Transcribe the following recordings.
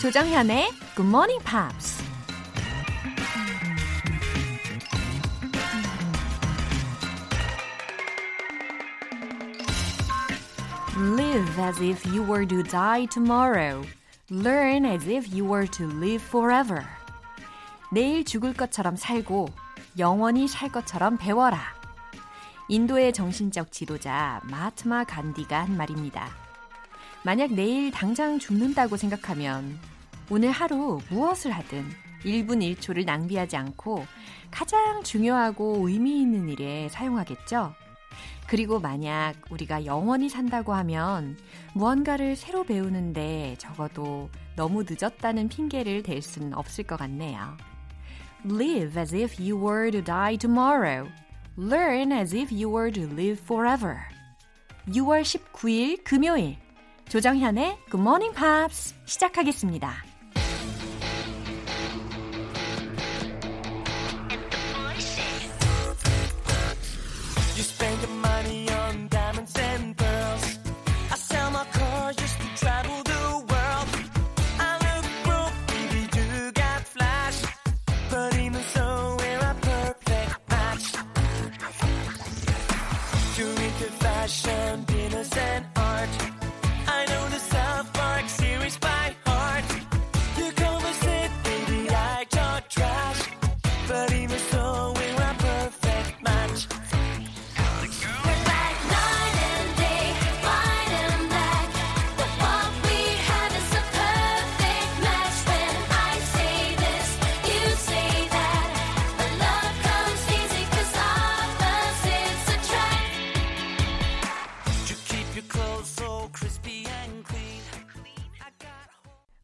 조정현의 Good Morning Pops. Live as if you were to die tomorrow. Learn as if you were to live forever. 내일 죽을 것처럼 살고 영원히 살 것처럼 배워라. 인도의 정신적 지도자 마트마 간디가 한 말입니다. 만약 내일 당장 죽는다고 생각하면 오늘 하루 무엇을 하든 1분 1초를 낭비하지 않고 가장 중요하고 의미 있는 일에 사용하겠죠? 그리고 만약 우리가 영원히 산다고 하면 무언가를 새로 배우는데 적어도 너무 늦었다는 핑계를 댈 수는 없을 것 같네요. Live as if you were to die tomorrow. Learn as if you were to live forever. 6월 19일 금요일 조정현의 Good Morning Pops 시작하겠습니다.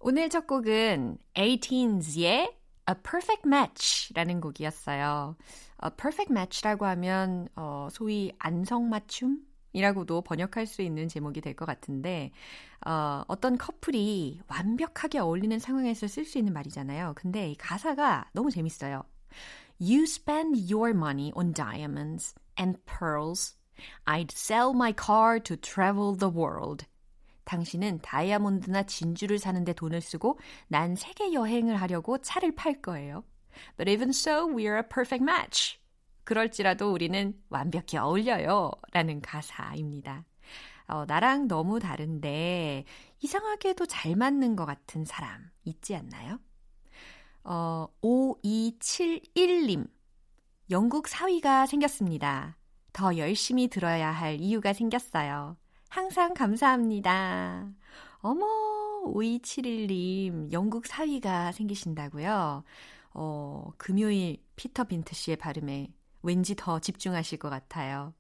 오늘 첫 곡은 18s의 A Perfect Match라는 곡이었어요. A Perfect Match라고 하면 어, 소위 안성맞춤? 이라고도 번역할 수 있는 제목이 될 것 같은데 어, 어떤 커플이 완벽하게 어울리는 상황에서 쓸 수 있는 말이잖아요. 근데 이 가사가 너무 재밌어요. You spend your money on diamonds and pearls. I'd sell my car to travel the world. 당신은 다이아몬드나 진주를 사는데 돈을 쓰고 난 세계 여행을 하려고 차를 팔 거예요. But even so, we're a perfect match. 그럴지라도 우리는 완벽히 어울려요. 라는 가사입니다. 어, 나랑 너무 다른데 이상하게도 잘 맞는 것 같은 사람 있지 않나요? 어, 5271님. 영국 사위가 생겼습니다. 더 열심히 들어야 할 이유가 생겼어요. 항상 감사합니다. 어머, 5271님, 영국 사위가 생기신다고요? 어, 금요일 피터 빈트 씨의 발음에 왠지 더 집중하실 것 같아요.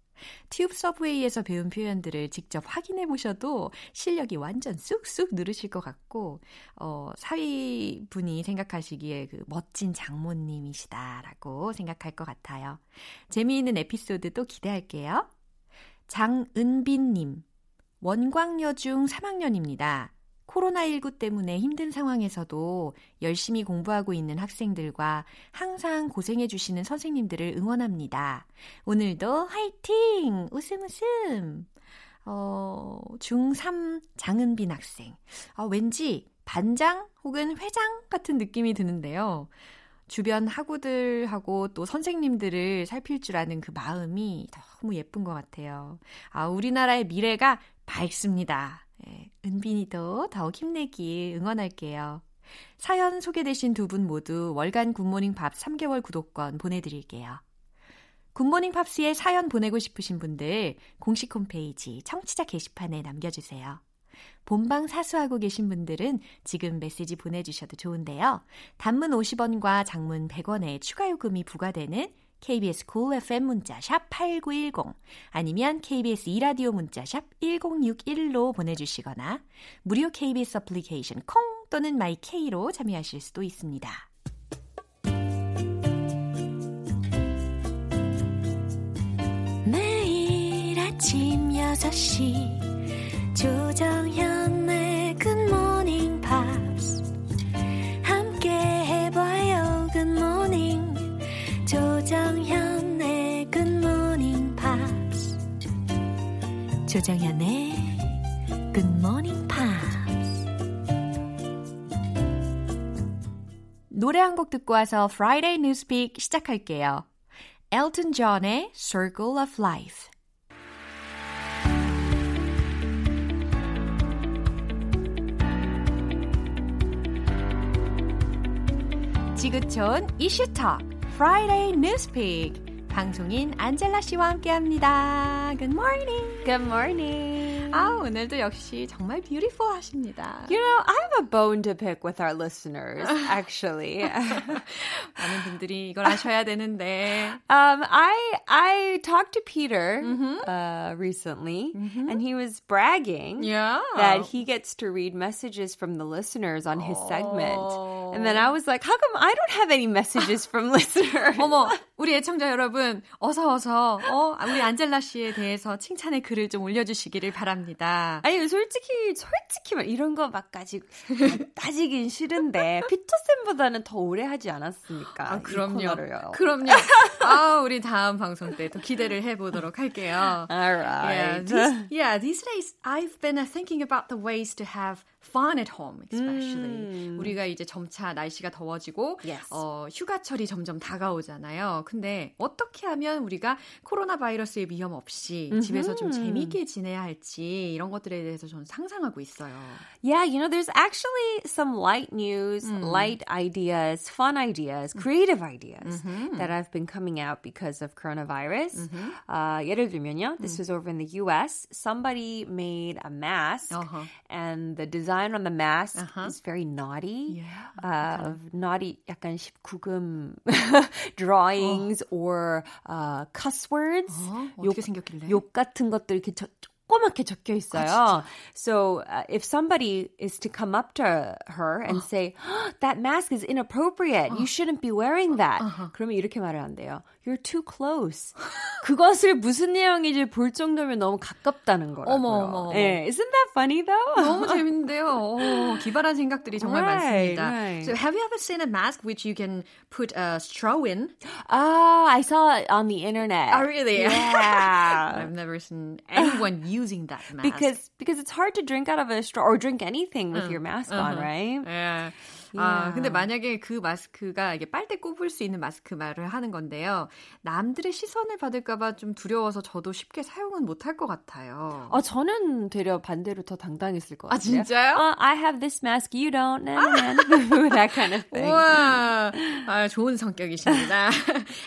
튜브 서브웨이에서 배운 표현들을 직접 확인해 보셔도 실력이 완전 쑥쑥 늘으실 것 같고, 어, 사위분이 생각하시기에 그 멋진 장모님이시다라고 생각할 것 같아요. 재미있는 에피소드 또 기대할게요. 장은빈님, 원광여 중 3학년입니다. 코로나19 때문에 힘든 상황에서도 열심히 공부하고 있는 학생들과 항상 고생해주시는 선생님들을 응원합니다. 오늘도 화이팅! 웃음 웃음! 어, 중3 장은빈 학생. 어, 왠지 반장 혹은 회장 같은 느낌이 드는데요. 주변 학우들하고 또 선생님들을 살필 줄 아는 그 마음이 너무 예쁜 것 같아요. 아, 우리나라의 미래가 밝습니다. 예, 은빈이도 더욱 힘내길 응원할게요. 사연 소개되신 두 분 모두 월간 굿모닝 밥 3개월 구독권 보내드릴게요. 굿모닝 팝스에 사연 보내고 싶으신 분들 공식 홈페이지 청취자 게시판에 남겨주세요. 본방 사수하고 계신 분들은 지금 메시지 보내주셔도 좋은데요. 단문 50원과 장문 100원의 추가 요금이 부과되는 KBS 콜 cool FM 문자 샵 8910 아니면 KBS 이라디오 문자 샵 1061로 보내주시거나 무료 KBS 어플리케이션 콩 또는 my K로 참여하실 수도 있습니다. 매일 아침 6시 조정현의 조정현의 굿모닝 팝스 조정현의 굿모닝 팝스 노래 한 곡 듣고 와서 Friday Newspeak 시작할게요. Elton John의 Circle of Life. 지구촌 이슈톡 Friday Newspeak 방송인 안젤라 씨와 함께합니다. Good morning. Good morning. 아, 오늘도 역시 정말 beautiful 하십니다. You know, I have a bone to pick with our listeners, actually. 많은 분들이 이걸 아셔야 되는데. Um, I I talked to Peter mm-hmm. uh, recently, mm-hmm. and he was bragging yeah. that he gets to read messages from the listeners on his oh. segment. And then I oh. was like, how come I don't have any messages from listeners? 어머, 우리 애청자 여러분, 어서 어서 어, 우리 안젤라 씨에 대해서 칭찬의 글을 좀 올려주시기를 바랍니다. 아니 솔직히 솔직히 말 이런 거 막까지 따지긴 싫은데 피터 쌤보다는 더 오래 하지 않았습니까? 아, 그럼요. 그럼요. 아, 우리 다음 방송 때 또 기대를 해보도록 할게요. Alright. Yeah, these, yeah, these days I've been thinking about the ways to have fun at home, especially. 음. 우리가 이제 점차 날씨가 더워지고 yes. 어, 휴가철이 점점 다가오잖아요. 근데 어떻게 하면 우리가 코로나 바이러스의 위험 없이 음흠. 집에서 좀 재미있게 지내야 할지 이런 것들에 대해서 저는 상상하고 있어요. Yeah, you know, there's actually some light news, 음. light ideas, fun ideas, creative ideas 음흠. that have been coming out because of coronavirus. Uh, 예를 들면요, this was over in the US. Somebody made a mask uh-huh. and the design on the mask uh-huh. is very naughty. Yeah. Uh, of naughty 약간 19금 drawings 어. or uh, cuss words. 어, 어떻게 욕, 생겼길래? 욕 같은 것들 이렇게 저, 조그맣게 적혀 있어요. 아, so uh, if somebody is to come up to her and uh. say oh, that mask is inappropriate, uh. you shouldn't be wearing that. Uh-huh. 그러면 이렇게 말을 한대요. You're too close. 그것을 무슨 내용인지 볼 정도면 너무 가깝다는 거라고요. 어머 어머. 네, isn't that funny though? 너무 재밌는데요. 오, 기발한 생각들이 정말 right, 많습니다. Right. So have you ever seen a mask which you can put a straw in? Ah, I saw it on the internet. Oh really? Yeah. I've never seen anyone using that mask. Because because it's hard to drink out of a straw or drink anything with 응. your mask uh-huh. on, right? Yeah. 아, 근데 만약에 그 마스크가 이게 빨대 꼽을 수 있는 마스크 말을 하는 건데요. 남들의 시선을 받을까봐 좀 두려워서 저도 쉽게 사용은 못할 것 같아요. 어, 저는 되려 반대로 더 당당했을 것 같아요. 아, 진짜요? Uh, I have this mask, you don't. that kind of thing. 우와, 아, 좋은 성격이십니다.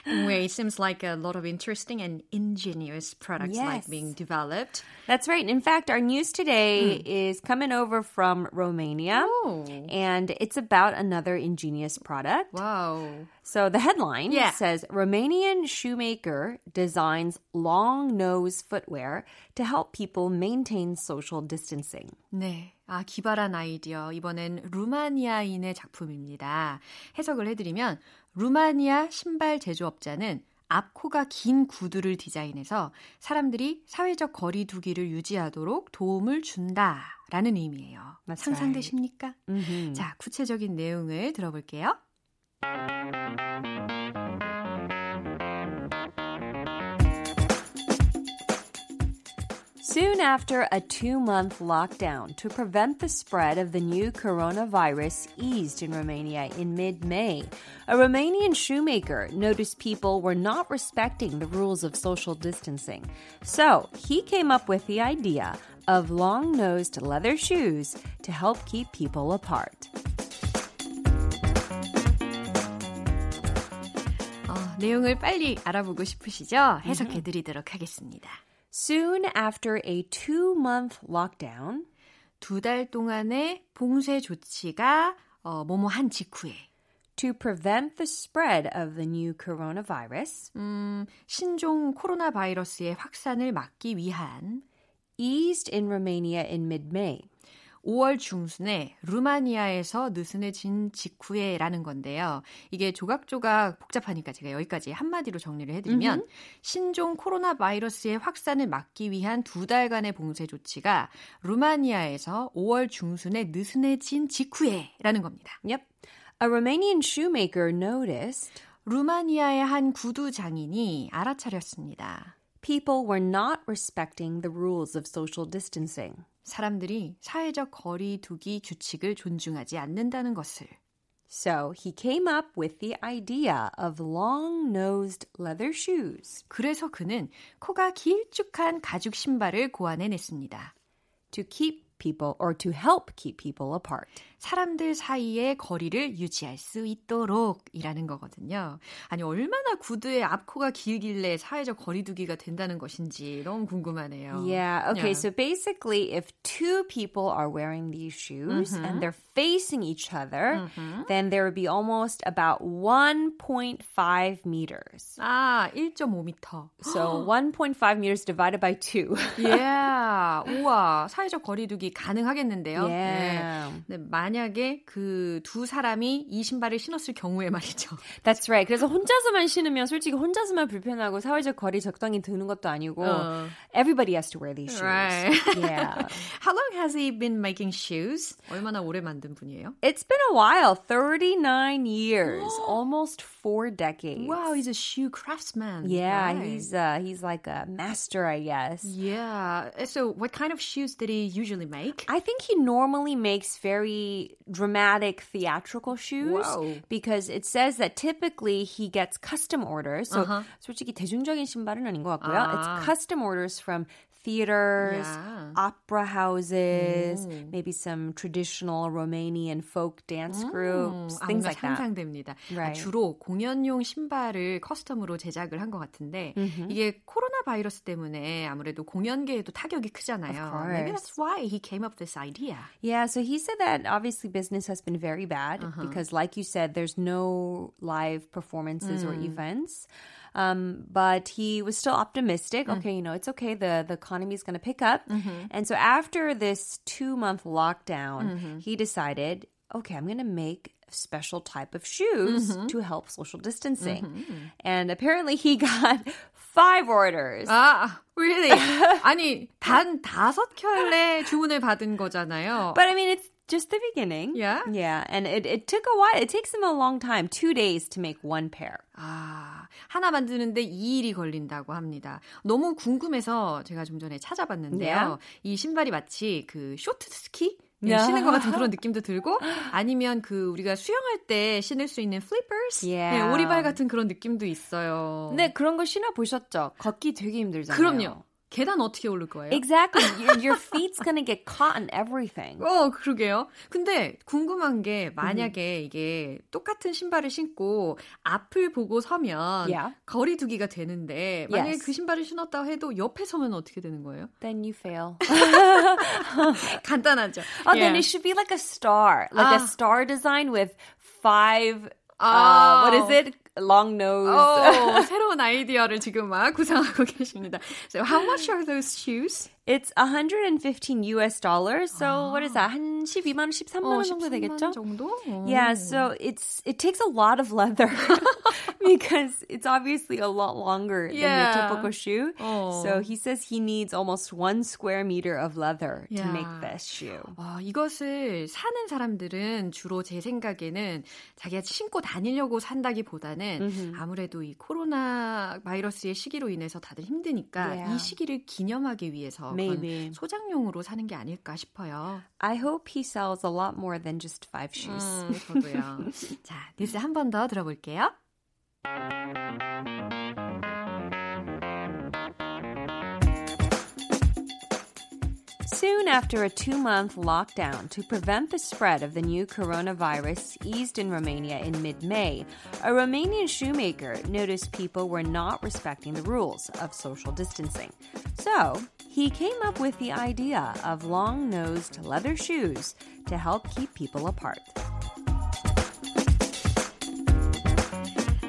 anyway, it seems like a lot of interesting and ingenious products yes. like being developed. That's right. In fact, our news today mm. is coming over from Romania. Oh. And it's about another ingenious product. Wow. So the headline yeah. says Romanian shoemaker designs long nose footwear to help people maintain social distancing. 네. 아, 기발한 아이디어. 이번엔 루마니아인의 작품입니다. 해석을 해드리면, 루마니아 신발 제조업자는 앞코가 긴 구두를 디자인해서 사람들이 사회적 거리 두기를 유지하도록 도움을 준다라는 의미예요. That's 상상되십니까? Right. Mm-hmm. 자, 구체적인 내용을 들어볼게요. Soon after a two month lockdown to prevent the spread of the new coronavirus eased in Romania in mid May, a Romanian shoemaker noticed people were not respecting the rules of social distancing. So he came up with the idea of long nosed leather shoes to help keep people apart. 어, 내용을 빨리 알아보고 싶으시죠? 해석해 드리도록 하겠습니다. Soon after a two-month lockdown, 두 달 동안의 봉쇄 조치가 어, 뭐뭐 한 직후에 to prevent the spread of the new coronavirus, 음, 신종 코로나 바이러스의 확산을 막기 위한 eased in Romania in mid-May. 5월 중순에 루마니아에서 느슨해진 직후에라는 건데요. 이게 조각조각 복잡하니까 제가 여기까지 한마디로 정리를 해드리면 mm-hmm. 신종 코로나 바이러스의 확산을 막기 위한 두 달간의 봉쇄 조치가 루마니아에서 5월 중순에 느슨해진 직후에라는 겁니다. Yep. A Romanian shoemaker noticed 루마니아의 한 구두 장인이 알아차렸습니다. People were not respecting the rules of social distancing. 사람들이 사회적 거리 두기 규칙을 존중하지 않는다는 것을. So he came up with the idea of long-nosed leather shoes. 그래서 그는 코가 길쭉한 가죽 신발을 고안해냈습니다. To keep people or to help keep people apart. 사람들 사이의 거리를 유지할 수 있도록 이라는 거거든요. 아니, 얼마나 구두의 앞코가 길길래 사회적 거리두기가 된다는 것인지 너무 궁금하네요. Yeah, okay, yeah. so basically, if two people are wearing these shoes mm-hmm. and they're facing each other, mm-hmm. then there would be almost about 1.5 meters. 아, 1.5m. So 1.5 meters divided by 2. yeah. 우와, 사회적 거리두기 가능하겠는데요. Yeah. 네. 네, 만약에 그 두 사람이 이 신발을 신었을 경우에 말이죠. That's right. 그래서 혼자서만 신으면 솔직히 혼자서만 불편하고 사회적 거리 적당히 드는 것도 아니고 uh, everybody has to wear these shoes. Right. Yeah. How long has he been making shoes? 얼마나 오래 만든 분이에요? It's been a while. 39 years. almost four decades. Wow, he's a shoe craftsman. Yeah, right. he's uh, he's like a master, I guess. Yeah. So what kind of shoes did he usually make? I think he normally makes very dramatic theatrical shoes Whoa. because it says that typically he gets custom orders. So uh-huh. 솔직히 대중적인 신발은 아닌 것 같고요. 아. It's custom orders from theaters, yeah. opera houses, mm. maybe some traditional Romanian folk dance groups, 음, things like that. 상상됩니다. Right. 아, 주로 공연용 신발을 커스텀으로 제작을 한 것 같은데 mm-hmm. 이게 코로나 바이러스 때문에 아무래도 공연계에도 타격이 크잖아요. Maybe that's why he came up with this idea. Yeah, so he said that obviously business has been very bad uh-huh. because, like you said, there's no live performances mm. or events. Um, but he was still optimistic. Mm. Okay, you know, it's okay. The the economy is going to pick up. Mm-hmm. And so after this two month lockdown, mm-hmm. he decided, okay, I'm going to make a special type of shoes mm-hmm. to help social distancing. Mm-hmm. And apparently he got five orders. Ah, really? 아니, 단 다섯 켤레 주문을 받은 거잖아요. But I mean, it's just the beginning. Yeah? Yeah. And it, it took a while. It takes him a long time, two days to make one pair. 아, 하나 만드는데 2일이 걸린다고 합니다. 너무 궁금해서 제가 좀 전에 찾아봤는데요. Yeah. 이 신발이 마치 그 쇼트 스키? yeah. 신는 것 같은 그런 느낌도 들고 아니면 그 우리가 수영할 때 신을 수 있는 flippers yeah. 네, 오리발 같은 그런 느낌도 있어요. 네 그런 거 신어 보셨죠? 걷기 되게 힘들잖아요. 그럼요. 계단 어떻게 오를 거예요? Exactly. Your, your feet's gonna get caught in everything. 어, 그러게요. 근데 궁금한 게 만약에 이게 똑같은 신발을 신고 앞을 보고 서면 yeah. 거리 두기가 되는데 만약에 yes. 그 신발을 신었다 해도 옆에 서면 어떻게 되는 거예요? Then you fail. 간단하죠. Oh, yeah. then it should be like a star, like 아. a star design with five. 아. Uh, what is it? long nose. 오, 새로운 아이디어를 지금 막 구상하고 계십니다. So how much are those shoes? It's 115 US dollars. So 아. what is that? 한 12만 원, 13만 원 정도 되겠죠? 정도? Yeah, so it's it takes a lot of leather because it's obviously a lot longer yeah. than your typical shoe. 어. So he says he needs almost one square meter of leather yeah. to make this shoe. 어, 이것을 사는 사람들은 주로 제 생각에는 자기가 신고 다니려고 산다기보다는 mm-hmm. 아무래도 이 코로나 바이러스의 시기로 인해서 다들 힘드니까 yeah. 이 시기를 기념하기 위해서 Maybe. 소장용으로 사는 게 아닐까 싶어요. I hope he sells a lot more than just five shoes. 음, 저도요. 자, 뉴스 한 번 더 들어볼게요. Soon after a two month lockdown to prevent the spread of the new coronavirus eased in Romania in mid May, a Romanian shoemaker noticed people were not respecting the rules of social distancing. So, he came up with the idea of long nosed leather shoes to help keep people apart.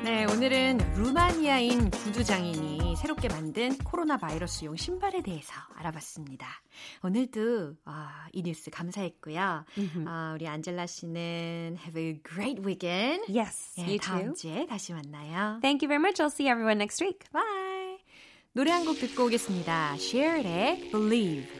네, 오늘은 루마니아인 구두 장인이 새롭게 만든 코로나 바이러스용 신발에 대해서 알아봤습니다. 오늘도 아, 이 뉴스 감사했고요. Mm-hmm. 아, 우리 안젤라 씨는 have a great weekend. Yes, 네, you 다음 too. 주에 다시 만나요. Thank you very much. I'll see everyone next week. Bye. 노래 한 곡 듣고 오겠습니다. Cher의 Believe.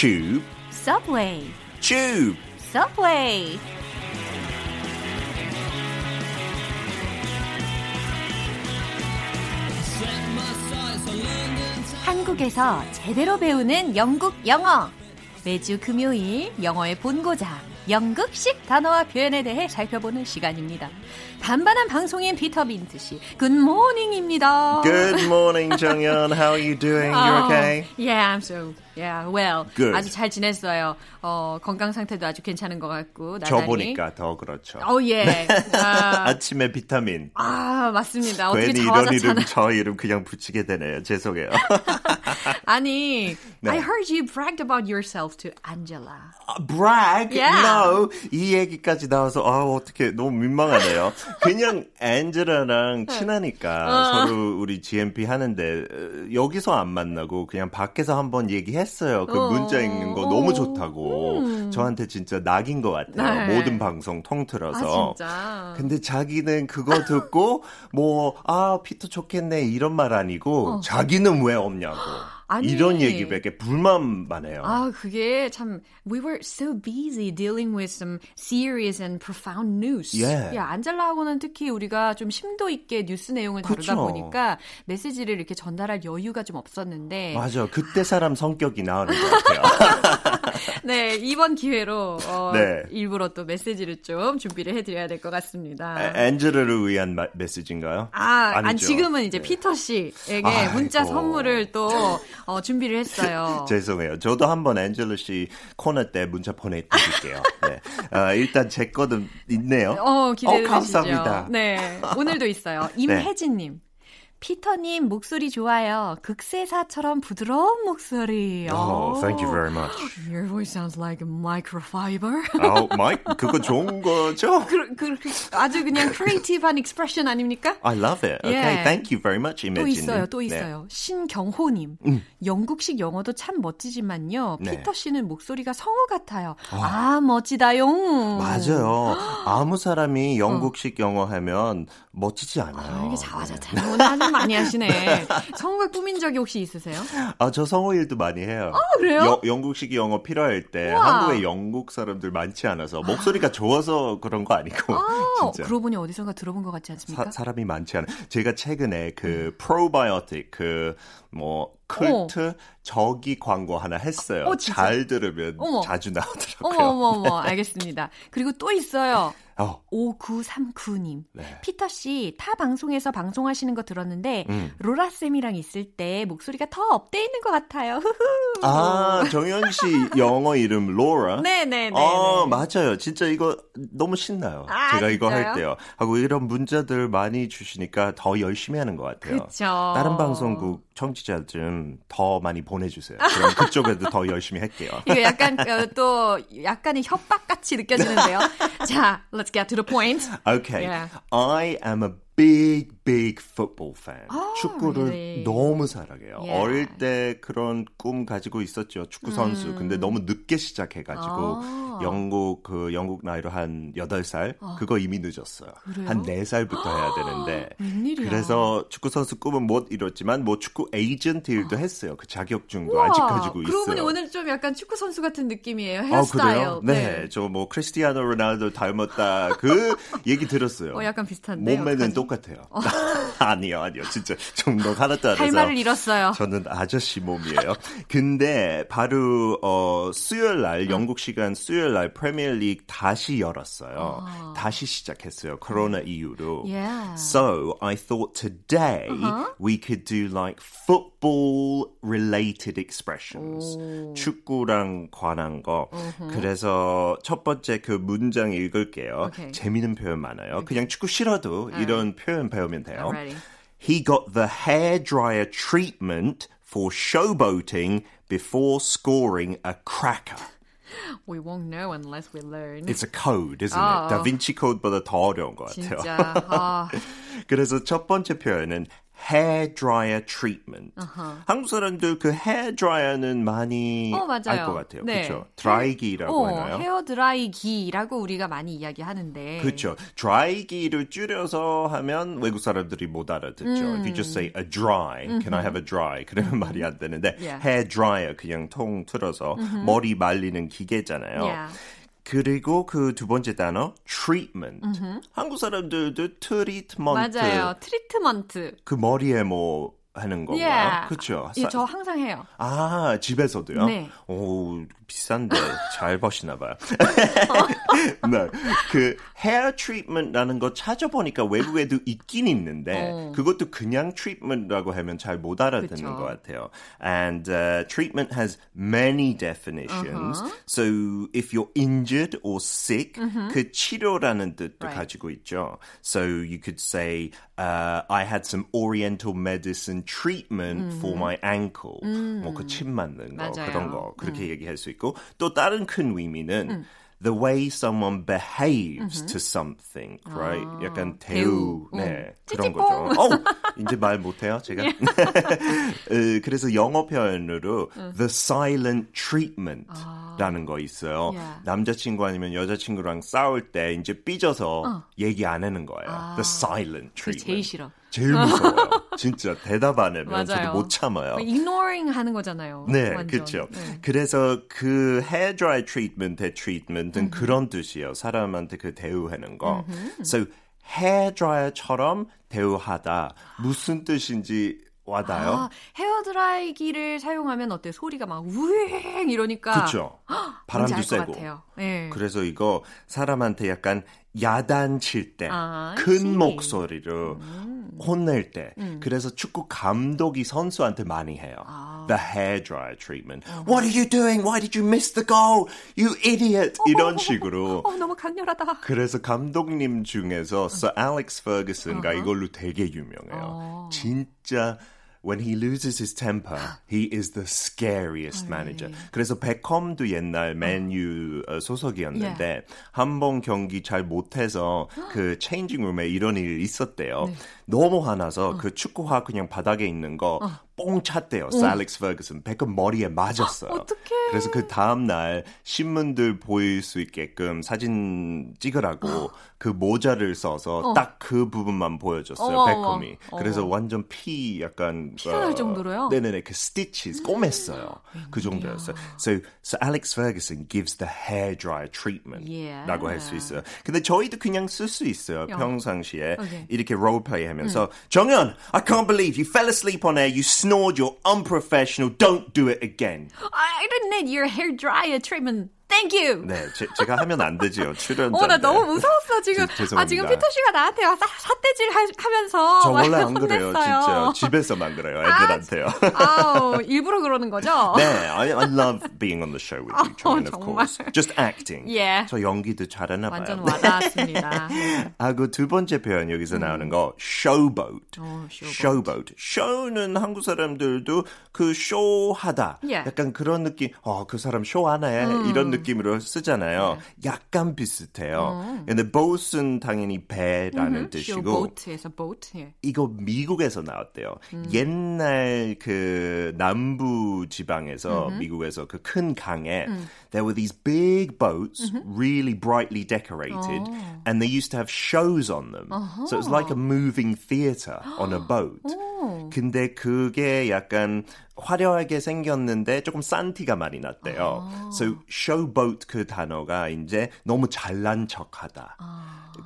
Tube, Subway, tube. Subway. 한국에서 제대로 배우는 영국 영어. 매주 금요일 영어의 본고장, 영국식 단어와 표현에 대해 살펴보는 시간입니다. 반반한 방송인 피터 빈트 씨, Good morning입니다. Good morning, 정연. How are you doing? You okay? Oh, yeah, I'm so yeah, well. Good. 아주 잘 지냈어요. 어, 건강 상태도 아주 괜찮은 것 같고. 저 나날이. 보니까 더 그렇죠. 어, 예. 아, 아침에 비타민. 아, 맞습니다. 어떻게 괜히 이런 이름 저 이름 그냥 붙이게 되네요. 죄송해요. 아니, 네. I heard you bragged about yourself to Angela. brag? Yeah. No. 이 얘기까지 나와서 아 어떻게 너무 민망하네요. 그냥 앤젤라랑 친하니까 서로 우리 GMP 하는데 어, 여기서 안 만나고 그냥 밖에서 한번 얘기했어요. 그 어. 문자 읽는 거 너무 좋다고. 저한테 진짜 낙인 것 같아요. 네. 모든 방송 통틀어서. 아. 근데 자기는 그거 듣고 뭐 아 피터 좋겠네 이런 말 아니고 자기는 왜 없냐고 아니. 이런 얘기밖에 불만만 해요. 아, 그게 참 we were so busy dealing with some serious and profound news. Yeah. 야, 안젤라하고는 특히 우리가 좀 심도 있게 뉴스 내용을 다루다 그쵸. 보니까 메시지를 이렇게 전달할 여유가 좀 없었는데 맞아. 그때 사람 성격이 나오는 것 같아요. 네, 이번 기회로 어, 네. 일부러 또 메시지를 좀 준비를 해 드려야 될 것 같습니다. 앤젤라를 위한 마- 메시지인가요? 아, 아니 아니죠. 지금은 이제 네. 피터 씨에게 아이고. 문자 선물을 또 어, 준비를 했어요. 죄송해요. 저도 한번 앤젤라 씨 코너 때 문자 보내드릴게요. 네. 아, 일단 제 거도 있네요. 어, 기대해 어, 주시죠. 감사합니다. 네. 오늘도 있어요. 임혜진 님. 피터님 목소리 좋아요. 극세사처럼 부드러운 목소리. Oh, thank you very much. Your voice sounds like a microfiber. 아, 마이크 그거 좋은 거죠? 그, 그, 그, 아주 그냥 creative한 expression 아닙니까? I love it. Okay, Yeah. thank you very much, 또 임혜진. 있어요, 또 있어요. 신경호님. 영국식 영어도 참 멋지지만요. 네. 피터 씨는 목소리가 성우 같아요. 아, 멋지다요. 맞아요. 아무 사람이 영국식 영어 하면 멋지지 않아요. 아, 이게 자화자찬 아주 많이 하시네. 성우가 꾸민 적이 혹시 있으세요? 아, 저 성우 일도 많이 해요. 아, 그래요? 여, 영국식 영어 필요할 때 우와. 한국에 영국 사람들 많지 않아서 목소리가 좋아서 그런 거 아니고 아, 진짜. 그러고 보니 어디선가 들어본 것 같지 않습니까? 사, 사람이 많지 않아. 제가 최근에 그 프로바이오틱 그뭐 쿨트 저기 광고 하나 했어요. 어? 잘 들으면 어머. 자주 어머, 나오더라고요. 어머, 어머, 알겠습니다. 그리고 또 있어요. 어, 5939님. 네. 피터 씨, 타 방송에서 방송하시는 거 들었는데, 음. 로라쌤이랑 있을 때 목소리가 더 up돼 있는 것 같아요. 후후. 아, 정현 씨 영어 이름 로라. 네네네. 어, 맞아요. 진짜 이거 너무 신나요. 아, 제가 이거 진짜요? 할 때요. 하고 이런 문자들 많이 주시니까 더 열심히 하는 것 같아요. 그쵸. 다른 방송국 청취자 좀 더 많이 보내주세요. 그럼 그쪽에도 더 열심히 할게요. 이거 약간 어, 또 약간의 협박 같이 느껴지는데요. 자, let's get to the point. Okay. Yeah. I am a big, big football fan. Oh, 축구를 really? 너무 사랑해요. Yeah. 어릴 때 그런 꿈 가지고 있었죠. 축구 선수. 근데 너무 늦게 시작해 가지고 음. 아. 영국 그 영국 나이로 한 8살 그거 이미 늦었어요. 그래요? 한 4살부터 해야 되는데. 웬일이야. 그래서 축구 선수 꿈은 못 이뤘지만 뭐 축구 에이전트 일도 했어요. 그 자격증도 우와, 아직 가지고 있어요. 오늘 좀 약간 축구 선수 같은 느낌이에요. 아, 헤어스타일. 그래요? 네. 저 뭐 크리스티아노 로날도 닮았다. 그 얘기 들었어요. 어, 약간 비슷한데. 몸매는 어떡하지? 똑같아요. 아니요, 아니요. 진짜 정도 하나도 안할 해서. 말을 잃었어요. 저는 아저씨 몸이에요. 근데 바로 어 수요일 날 영국 시간 수요일 날 프리미어리그 다시 열었어요. 다시 시작했어요. 코로나 이후로. Yeah. So I thought today we could do like football related expressions. 축구랑 관한 거. 그래서 첫 번째 그 문장 읽을게요. Okay. 재미있는 표현 많아요. 그냥 축구 싫어도 이런 표현 배우면 돼요. I'm ready. he got the hairdryer treatment for showboating before scoring a cracker. We won't know unless we learn. It's a code, isn't 아. it? 다빈치 코드보다 더 어려운 것 같아요. 진짜. 아, 그래서 첫 번째 표현은 hair dryer treatment. 한국 사람들 그 hair dryer는 많이 어, 맞아요. 알것 같아요. 네. 그렇죠? 드라이기라고 어, 하나요? 헤어 드라이기라고 우리가 많이 이야기하는데. 그렇죠. 드라이기를 줄여서 하면 외국 사람들이 못 알아듣죠. If you just say a dry, can I have a dry? 그러면 말이 안 되는데 Yeah. hair dryer 그냥 통 틀어서 머리 말리는 기계잖아요. Yeah. 그리고 그 두 번째 단어 treatment. 한국 사람들도 트리트먼트 맞아요. 트리트먼트. 그 머리에 뭐 하는 건가요? Yeah. 그렇죠. 예, 저 항상 해요. 아, 집에서도요? 네. 오, 비싼데 잘 버시나 봐요. 네. 그 hair treatment라는 거 찾아보니까 외국에도 있긴 있는데 어. 그것도 그냥 treatment라고 하면 잘 못 알아듣는 그쵸. 것 같아요. And uh, treatment has many definitions. Uh-huh. So if you're injured or sick, 그 치료라는 뜻도 Right. 가지고 있죠. So you could say uh, I had some oriental medicine treatment for my ankle. 뭐그 침 맞는 거 맞아요. 그런 거 그렇게 얘기할 수 있고 또 다른 큰 의미는 the way someone behaves to something, right? 약간 대우, 대우. 네 음. 그런. 거죠. 어, 이제 말 못해요 제가. 어, 그래서 영어 표현으로 the silent treatment라는 거 있어요. Yeah. 남자친구 아니면 여자친구랑 싸울 때 이제 삐져서 얘기 안 하는 거예요. the silent 그 treatment. 제일 싫어. 제일 무서워요. 진짜 대답 안 하면 저도. 못 참아요. ignoring 하는 거잖아요. 네, 완전. 그렇죠. 네. 그래서 그 hair dry treatment의 treatment은 그런 뜻이에요. 사람한테 그 대우하는 거. So hair dryer처럼 대우하다 무슨 뜻인지 와닿아요? 아, 헤어 드라이기를 사용하면 어때? 소리가 막 우행 이러니까 그렇죠. 바람도. 같아요. 네. 그래서 이거 사람한테 약간 야단칠 때, 아, 큰. 목소리로 혼낼 때, 그래서 축구 감독이 선수한테 많이 해요. The hair dryer treatment. What are you doing? Why did you miss the goal? You idiot! 이런 식으로. 어, 너무 강렬하다. 그래서 감독님 중에서 Sir Alex Ferguson가 이걸로 되게 유명해요. 진짜 when he loses his temper, he is the scariest manager. 그래서 베컴도 옛날 맨유 어, 소속이었는데 한번 경기 잘 못해서 그 체인징 룸에 이런 일이 있었대요. 너무 화나서 그 축구화 그냥 바닥에 있는 거뽕 찼대요. Sir Alex Ferguson 베컴 머리에 맞았어요. 어떡해. 그래서 그 다음 날 신문들 보일 수 있게끔 사진 찍으라고 그 모자를 써서 딱그 부분만 보여줬어요. 어머, 베컴이. 어머. 그래서 완전 피 약간 피가 날 정도로요? 네네네 그 stitches 꼬맸어요. 그 정도였어요. So so Alex Ferguson gives the hair dryer treatment라고 Yeah. 할수 있어요. 근데 저희도 그냥 쓸 수 있어요. 평상시에 오케이. 이렇게 롤플레이 하면 Pyongyang. Mm. So, Jonghyun, I can't believe you fell asleep on air, you snored, you're unprofessional, don't do it again. I, I didn't need your hair dryer treatment. Thank you. 네, 제, 제가 하면 안 되지요. 출연자. 어, 나 너무 무서웠어, 지금. 네. 제-. 아, 지금 피터 씨가 나한테 사, 삿대질 하, 하면서. 저막 원래 안 그래요. 진짜. 집에서만 그래요, 애들한테요. 아우, 일부러 그러는 거죠? 네, I, I love being on the show with you, John, of course. Just acting. 예. 저 연기도 잘하나 봐요. 완전 와닿았습니다. 하고 두 번째 표현 여기서 나오는 거 showboat. 어, showboat. showboat. show는 한국 사람들도 그 쇼하다. 예. 약간 그런 느낌. 어, 그 사람 쇼하네. 이런 느낌 으로 쓰잖아요. 약간 비슷해요. 근데 boat은 당연히 배라는 뜻이고 boat에서 boat. 예. 이거 미국에서 나왔대요. 옛날 그 남부 지방에서 미국에서 그 큰 강에 there were these big boats really brightly decorated and they used to have shows on them. So it was like a moving theater on a boat. 근데 그게 약간 화려하게 생겼는데 조금 싼 티가 많이 났대요. So showboat 그 단어가 이제 너무 잘난 척하다.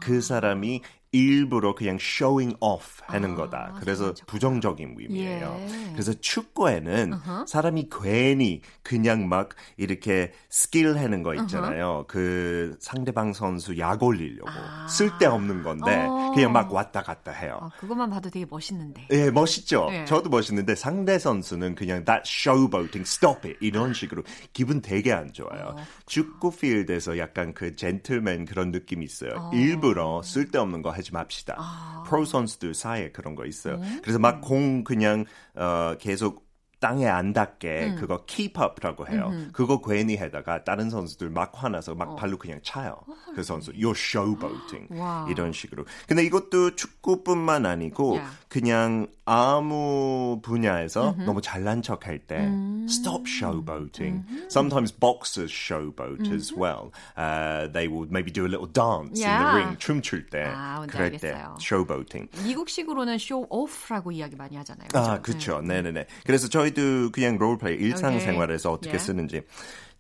그 사람이 일부러 그냥 showing off 하는 거다. 그래서 부정적인 의미예요. 예. 그래서 축구에는 사람이 괜히 그냥 막 이렇게 스킬 하는 거 있잖아요. 그 상대방 선수 약 올리려고 쓸데없는 건데 어. 그냥 막 왔다 갔다 해요. 아, 그것만 봐도 되게 멋있는데. 예, 멋있죠. 예. 저도 멋있는데 상대 선수는 그냥 that showboating, stop it 이런 식으로 기분 되게 안 좋아요. 축구 필드에서 약간 그 젠틀맨 그런 느낌이 있어요. 일부러 쓸데없는 거 하지 맙시다. 아. 프로 선수들 사이에 그런 거 있어요. 음. 그래서 막 공 그냥 어, 계속 땅에 안 닿게 음. 그거 keep up라고 해요. 음흠. 그거 괜히 해다가 다른 선수들 막 화나서 막 어. 발로 그냥 차요. 어. 그 선수 you're showboating 이런 식으로. 근데 이것도 축구뿐만 아니고 yeah. 그냥 아무 분야에서 음흠. 너무 잘난 척할 때 음. stop showboating. 음흠. Sometimes boxers showboat as well. Uh, they will maybe do a little dance yeah. in the ring 춤출 때 아, 그럴 알겠어요. 때 showboating. 미국식으로는 show off라고 이야기 많이 하잖아요. 그렇죠? 아, 그렇죠. 네, 네, 네. 그래서 저희 저희도 그냥 롤플레이 일상생활에서 okay. 어떻게 yeah. 쓰는지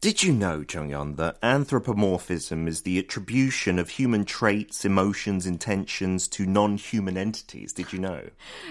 Did you know, Jonghyun, that anthropomorphism is the attribution of human traits, emotions, intentions to non-human entities? Did you know?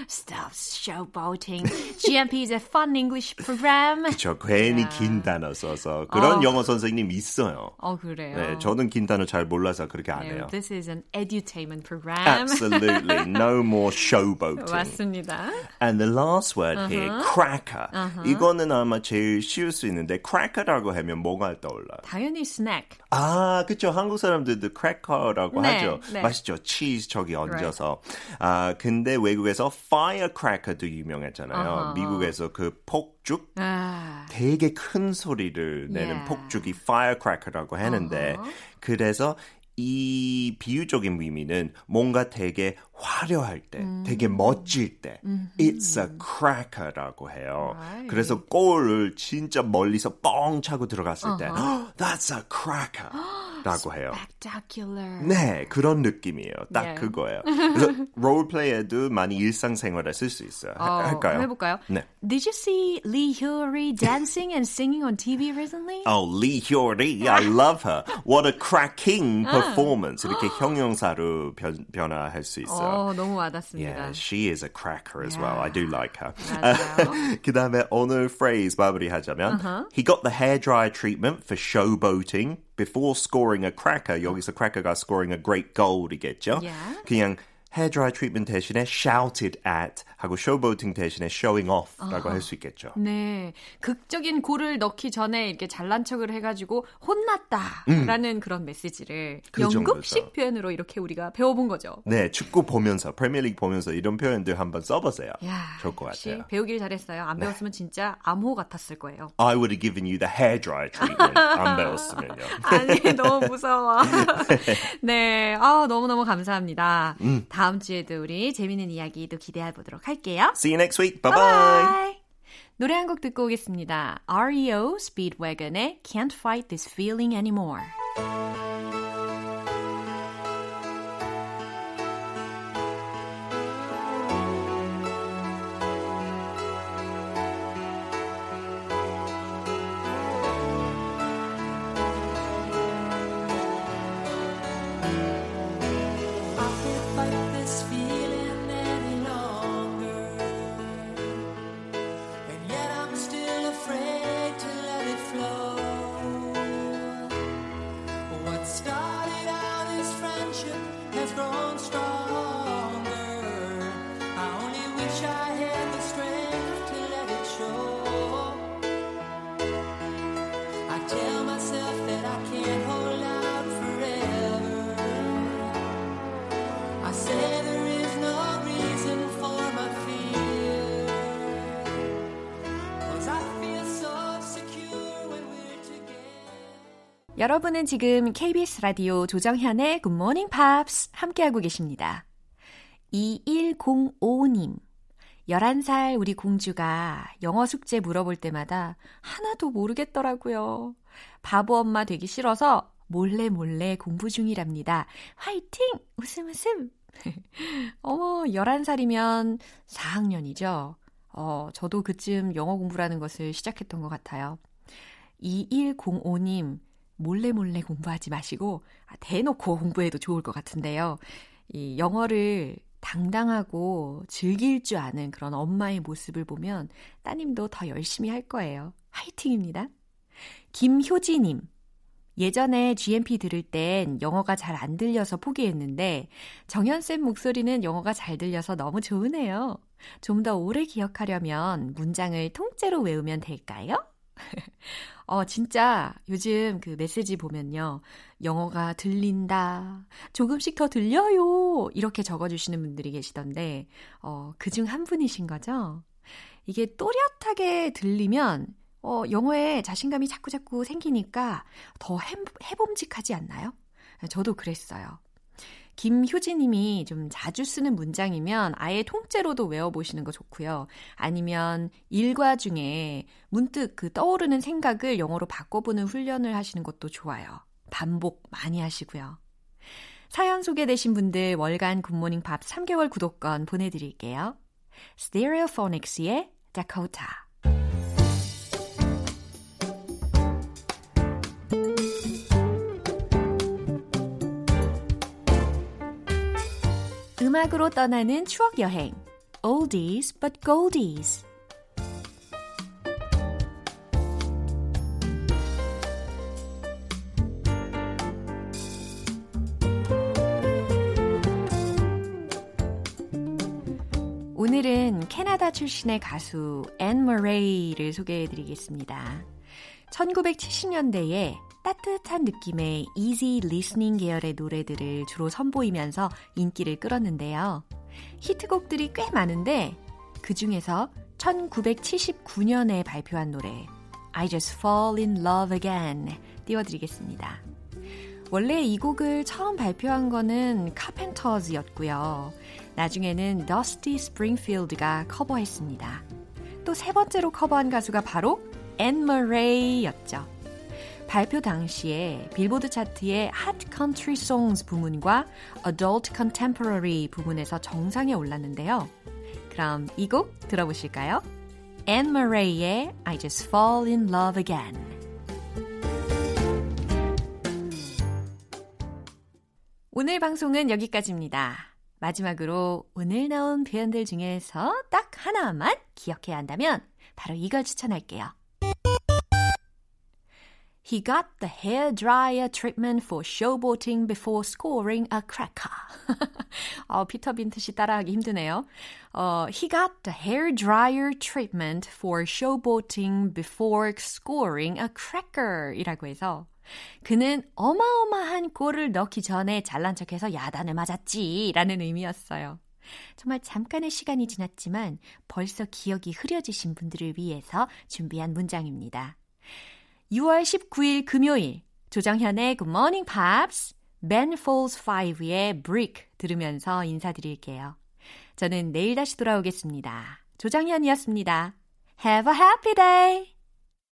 Stop showboating. GMP is a fun English program. 그렇죠. 괜히 yeah. 긴 단어 써서 그런 어. 영어 선생님 있어요. 어 그래요. 네, 저는 긴 단어 잘 몰라서 그렇게 안 해요. This is an edutainment program. Absolutely, no more showboating. 맞습니다. And the last word uh-huh. here, cracker. Uh-huh. 이거는 아마 제일 쉬울 수 있는데 cracker라고 하면 뭐가 떠올라요? 당연히 스낵. 아, 그렇죠. 한국 사람들도 크래커라고 네, 하죠. 네. 맛있죠. 치즈 저기 얹어서. Right. 아, 근데 외국에서 firecracker도 유명했잖아요. Uh-huh. 미국에서 그 폭죽 아. 되게 큰 소리를 내는 yeah. 폭죽이 firecracker라고 하는데 uh-huh. 그래서 이 비유적인 의미는 뭔가 되게 화려할 때, 음. 되게 멋질 때, 음. it's a cracker라고 해요. Right. 그래서 골을 진짜 멀리서 뻥 차고 들어갔을 uh-huh. 때, that's a cracker. 라고 해요. Spectacular. 네, 그런 느낌이에요. 딱 yeah. 그거예요. 그래서 롤플레이에도 많이 일상생활에 쓸 수 있어요. 어, 할까요? 해볼까요? 네. Did you see Lee Hyori dancing and singing on TV recently? Oh, Lee Hyori, I love her. What a cracking performance. 이렇게 형용사로 변, 변화할 수 있어요. 어, 너무 와닿습니다. Yeah, she is a cracker as yeah. well. I do like her. 그 다음에 오늘 phrase 마무리하자면 uh-huh. He got the hairdryer treatment for showboating before scoring a cracker. 여기서 cracker가 scoring a great goal이겠죠. Yeah. 그냥 hairdryer treatment 대신에 shouted at 하고 showboating 대신에 showing off라고 할수 있겠죠. 네. 극적인 골을 넣기 전에 이렇게 잘난 척을 해가지고 혼났다라는 음. 그런 메시지를 그 연극식 정도죠. 표현으로 이렇게 우리가 배워본 거죠. 네. 축구 보면서, 프리미어리그 보면서 이런 표현들 한번 써보세요. 야, 좋을 것 같아요. 배우길 잘했어요. 안 네. 배웠으면 진짜 암호 같았을 거예요. I would have given you the hairdryer treatment. 안 배웠으면요. 아니, 너무 무서워. 네. 아, 너무 너무 감사합니다. 음. 다음 주에도 우리 재밌는 이야기도 기대해 보도록 할게요. See you next week. Bye bye. 노래 한 곡 듣고 오겠습니다. REO Speedwagon의 Can't Fight This Feeling Anymore. 여러분은 지금 KBS 라디오 조정현의 Good Morning Pops 함께하고 계십니다. 2105님. 11살 우리 공주가 영어 숙제 물어볼 때마다 하나도 모르겠더라고요. 바보 엄마 되기 싫어서 몰래 몰래 공부 중이랍니다. 화이팅! 웃음 웃음! 어머, 11살이면 4학년이죠. 어, 저도 그쯤 영어 공부라는 것을 시작했던 것 같아요. 2105님, 몰래 몰래 공부하지 마시고 아, 대놓고 공부해도 좋을 것 같은데요. 이 영어를 당당하고 즐길 줄 아는 그런 엄마의 모습을 보면 따님도 더 열심히 할 거예요. 화이팅입니다. 김효지님. 예전에 GMP 들을 땐 영어가 잘 안 들려서 포기했는데 정연쌤 목소리는 영어가 잘 들려서 너무 좋으네요. 좀 더 오래 기억하려면 문장을 통째로 외우면 될까요? 어, 진짜 요즘 그 메시지 보면요. 영어가 들린다. 조금씩 더 들려요. 이렇게 적어주시는 분들이 계시던데, 어, 그중 한 분이신 거죠? 이게 또렷하게 들리면, 어, 영어에 자신감이 자꾸자꾸 생기니까 더 해, 해봄직하지 않나요? 저도 그랬어요. 김효진님이 좀 자주 쓰는 문장이면 아예 통째로도 외워보시는 거 좋고요. 아니면 일과 중에 문득 그 떠오르는 생각을 영어로 바꿔보는 훈련을 하시는 것도 좋아요. 반복 많이 하시고요. 사연 소개되신 분들 월간 굿모닝 밥 3개월 구독권 보내드릴게요. Stereophonics의 Dakota 음악으로 떠나는 추억 여행. Oldies but Goldies. 오늘은 캐나다 출신의 가수 앤 머레이를 소개해 드리겠습니다. 1970년대에 따뜻한 느낌의 easy listening 계열의 노래들을 주로 선보이면서 인기를 끌었는데요. 히트곡들이 꽤 많은데 그 중에서 1979년에 발표한 노래 I Just Fall in Love Again 띄워드리겠습니다. 원래 이 곡을 처음 발표한 거는 카펜터즈였고요. 나중에는 더스티 스프링필드가 커버했습니다. 또 세 번째로 커버한 가수가 바로 앤 머레이였죠. 발표 당시에 빌보드 차트의 Hot Country Songs 부문과 Adult Contemporary 부문에서 정상에 올랐는데요. 그럼 이 곡 들어보실까요? Anne Murray의 I Just Fall in Love Again. 오늘 방송은 여기까지입니다. 마지막으로 오늘 나온 표현들 중에서 딱 하나만 기억해야 한다면 바로 이걸 추천할게요. He got the hair dryer treatment for showboating before scoring a cracker. 어, 피터 빈트 씨 따라하기 힘드네요. 어, he got the hair dryer treatment for showboating before scoring a cracker 이라고 해서 그는 어마어마한 골을 넣기 전에 잘난 척해서 야단을 맞았지 라는 의미였어요. 정말 잠깐의 시간이 지났지만 벌써 기억이 흐려지신 분들을 위해서 준비한 문장입니다. 6월 19일 금요일 조정현의 Good Morning Pops, Ben Folds 5의 Brick 들으면서 인사드릴게요. 저는 내일 다시 돌아오겠습니다. 조정현이었습니다. Have a happy day!